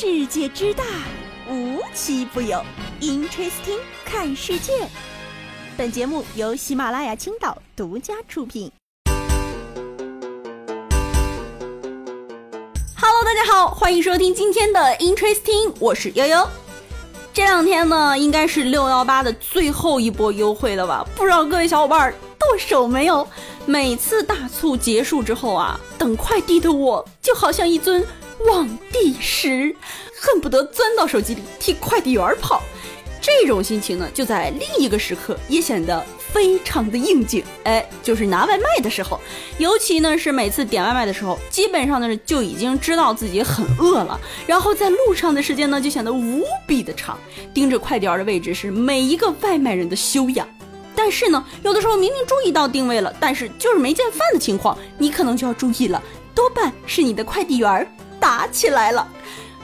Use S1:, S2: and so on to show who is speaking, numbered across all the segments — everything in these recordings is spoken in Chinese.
S1: 世界之大，无奇不有。Interesting，看世界。本节目由喜马拉雅青岛独家出品。Hello，大家好，欢迎收听今天的 Interesting，我是悠悠。这两天呢，应该是六幺八的最后一波优惠了吧？不知道各位小伙伴剁手没有？每次大促结束之后啊，等快递的我就好像一尊。望帝石，恨不得钻到手机里替快递员跑。这种心情呢，就在另一个时刻也显得非常的应景。哎，就是拿外卖的时候，尤其呢是每次点外卖的时候，基本上呢就已经知道自己很饿了，然后在路上的时间呢就显得无比的长。盯着快递员的位置是每一个外卖人的修养。但是呢，有的时候明明注意到定位了，但是就是没见饭的情况，你可能就要注意了，多半是你的快递员。打起来了。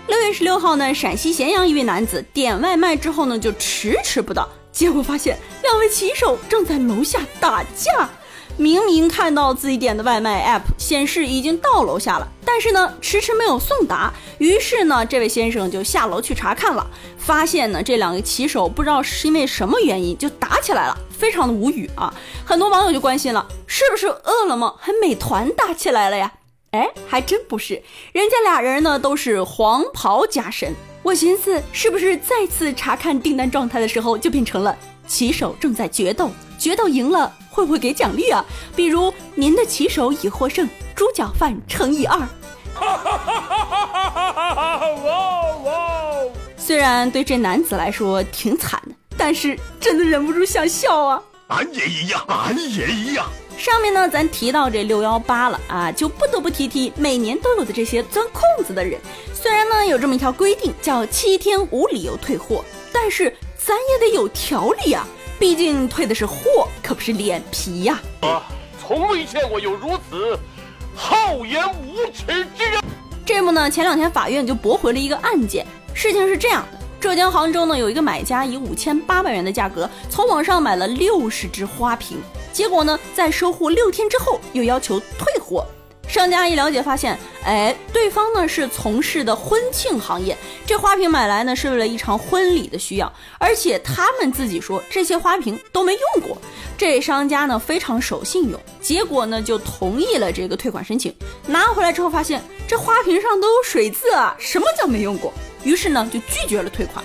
S1: 六月十六号呢，陕西咸阳一位男子点外卖之后呢，就迟迟不到，结果发现两位骑手正在楼下打架。明明看到自己点的外卖 app 显示已经到楼下了，但是呢，迟迟没有送达。于是呢，这位先生就下楼去查看了，发现呢，这两个骑手不知道是因为什么原因就打起来了，非常的无语啊。很多网友就关心了，是不是饿了么和美团打起来了呀？哎，还真不是，人家俩人呢都是黄袍加身。我寻思，是不是再次查看订单状态的时候，就变成了骑手正在决斗，决斗赢了会不会给奖励啊？比如您的骑手已获胜，猪脚饭乘以二。哇哇！虽然对这男子来说挺惨的，但是真的忍不住想笑啊。
S2: 俺也一样，俺也一样。
S1: 上面呢，咱提到这六幺八了啊，就不得不提提每年都有的这些钻空子的人。虽然呢有这么一条规定，叫七天无理由退货，但是咱也得有条理啊，毕竟退的是货，可不是脸皮呀。
S2: 啊，从未见过有如此厚颜无耻之人。
S1: 这不呢，前两天法院就驳回了一个案件。事情是这样的，浙江杭州呢有一个买家以五千八百元的价格从网上买了六十只花瓶。结果呢，在收货六天之后又要求退货，商家一了解发现，哎，对方呢是从事的婚庆行业，这花瓶买来呢是为了一场婚礼的需要，而且他们自己说这些花瓶都没用过，这商家呢非常守信用，结果呢就同意了这个退款申请，拿回来之后发现这花瓶上都有水渍啊，什么叫没用过？于是呢就拒绝了退款，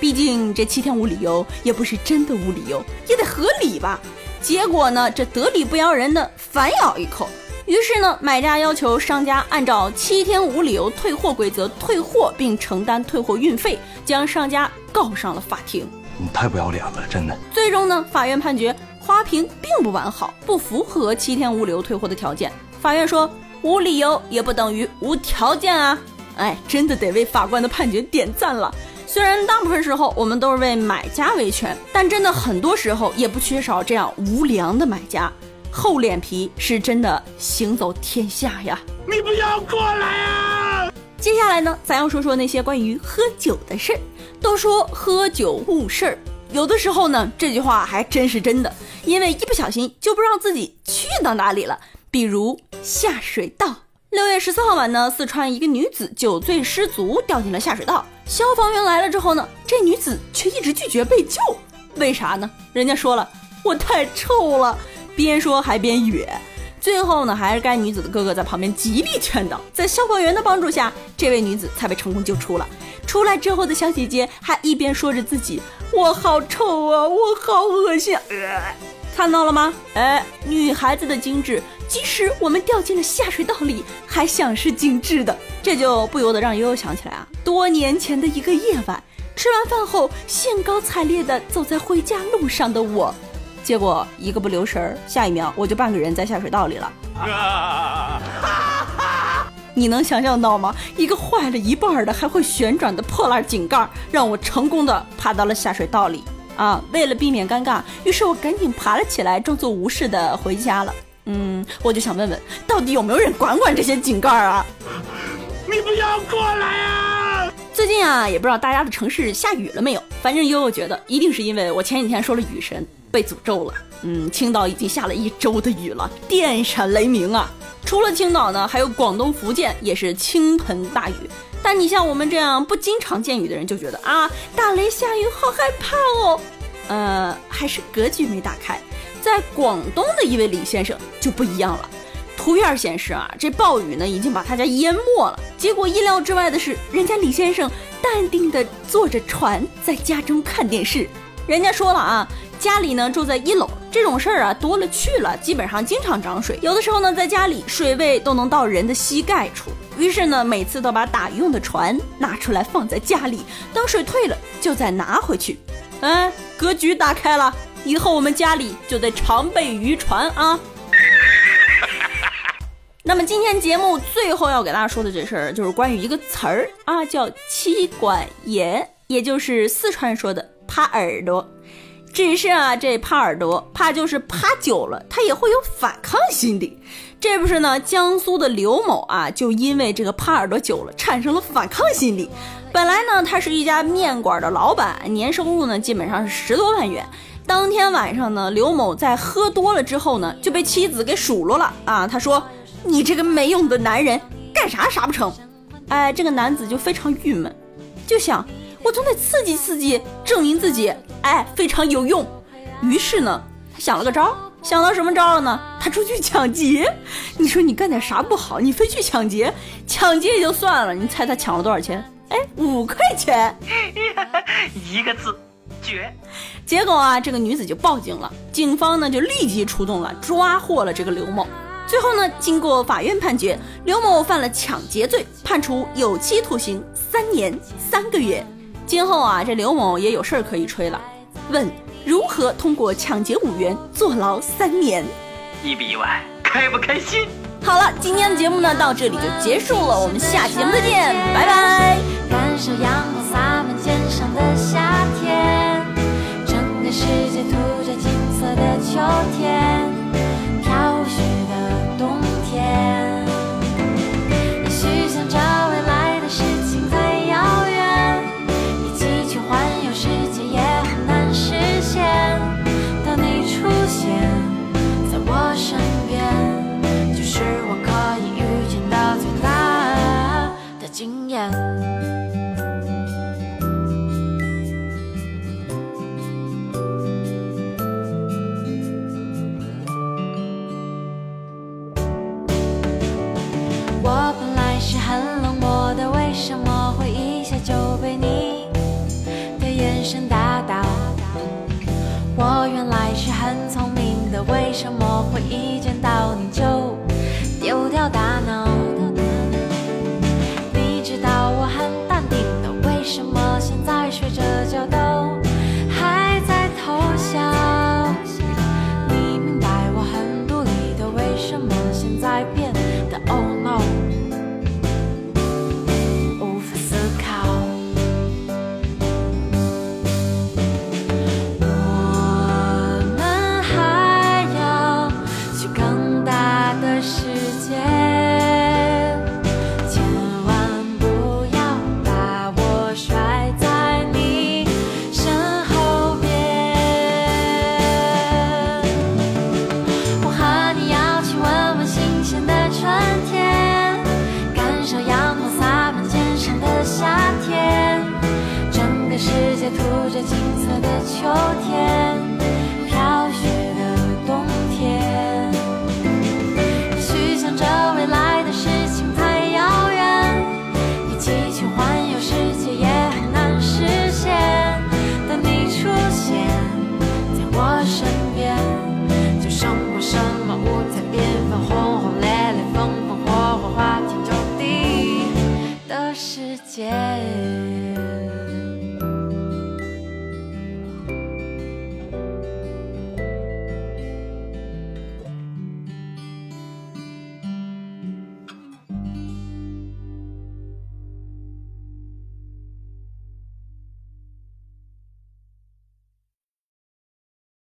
S1: 毕竟这七天无理由也不是真的无理由，也得合理吧。结果呢，这得理不饶人的反咬一口。于是呢，买家要求商家按照七天无理由退货规则退货，并承担退货运费，将商家告上了法庭。
S3: 你太不要脸了，真的。
S1: 最终呢，法院判决花瓶并不完好，不符合七天无理由退货的条件。法院说，无理由也不等于无条件啊！哎，真的得为法官的判决点赞了。虽然大部分时候我们都是为买家维权，但真的很多时候也不缺少这样无良的买家。厚脸皮是真的行走天下呀！
S2: 你不要过来啊！
S1: 接下来呢，咱要说说那些关于喝酒的事儿。都说喝酒误事儿，有的时候呢，这句话还真是真的，因为一不小心就不知道自己去到哪里了。比如下水道。六月十四号晚呢，四川一个女子酒醉失足掉进了下水道。消防员来了之后呢，这女子却一直拒绝被救，为啥呢？人家说了，我太臭了。边说还边哕。最后呢，还是该女子的哥哥在旁边极力劝导，在消防员的帮助下，这位女子才被成功救出了。出来之后的小姐姐还一边说着自己，我好臭啊，我好恶心。看到了吗？哎，女孩子的精致。即使我们掉进了下水道里，还想是精致的，这就不由得让悠悠想起来啊，多年前的一个夜晚，吃完饭后兴高采烈地走在回家路上的我，结果一个不留神儿，下一秒我就半个人在下水道里了。你能想象到吗？一个坏了一半的还会旋转的破烂井盖，让我成功的爬到了下水道里啊！为了避免尴尬，于是我赶紧爬了起来，装作无事的回家了。嗯，我就想问问，到底有没有人管管这些井盖啊？
S2: 你不要过来啊！
S1: 最近啊，也不知道大家的城市下雨了没有。反正悠悠觉得，一定是因为我前几天说了雨神被诅咒了。嗯，青岛已经下了一周的雨了，电闪雷鸣啊！除了青岛呢，还有广东、福建也是倾盆大雨。但你像我们这样不经常见雨的人，就觉得啊，打雷下雨好害怕哦。呃，还是格局没打开。在广东的一位李先生就不一样了，图片显示啊，这暴雨呢已经把他家淹没了。结果意料之外的是，人家李先生淡定地坐着船在家中看电视。人家说了啊，家里呢住在一楼，这种事儿啊多了去了，基本上经常涨水，有的时候呢在家里水位都能到人的膝盖处。于是呢，每次都把打用的船拿出来放在家里，等水退了就再拿回去。嗯，格局打开了，以后我们家里就得常备渔船啊。那么今天节目最后要给大家说的这事儿，就是关于一个词儿啊，叫妻管严，也就是四川说的趴耳朵。只是啊，这趴耳朵怕就是趴久了，他也会有反抗心理。这不是呢，江苏的刘某啊，就因为这个趴耳朵久了，产生了反抗心理。本来呢，他是一家面馆的老板，年收入呢基本上是十多万元。当天晚上呢，刘某在喝多了之后呢，就被妻子给数落了啊。他说：“你这个没用的男人，干啥啥不成？”哎，这个男子就非常郁闷，就想我总得刺激刺激，证明自己哎非常有用。于是呢，他想了个招，想到什么招了呢？他出去抢劫。你说你干点啥不好，你非去抢劫？抢劫也就算了，你猜他抢了多少钱？哎，五块钱，
S4: 一个字，绝。
S1: 结果啊，这个女子就报警了，警方呢就立即出动了，抓获了这个刘某。最后呢，经过法院判决，刘某犯了抢劫罪，判处有期徒刑三年三个月。今后啊，这刘某也有事儿可以吹了。问如何通过抢劫五元坐牢三年？
S4: 意不意外？开不开心？
S1: 好了，今天的节目呢到这里就结束了，我们下期节目再见，拜拜。感受阳光洒满肩上的夏天，世界涂着金色的秋天，神打倒？我原来是很聪明的，为什么世界涂着金色的秋天，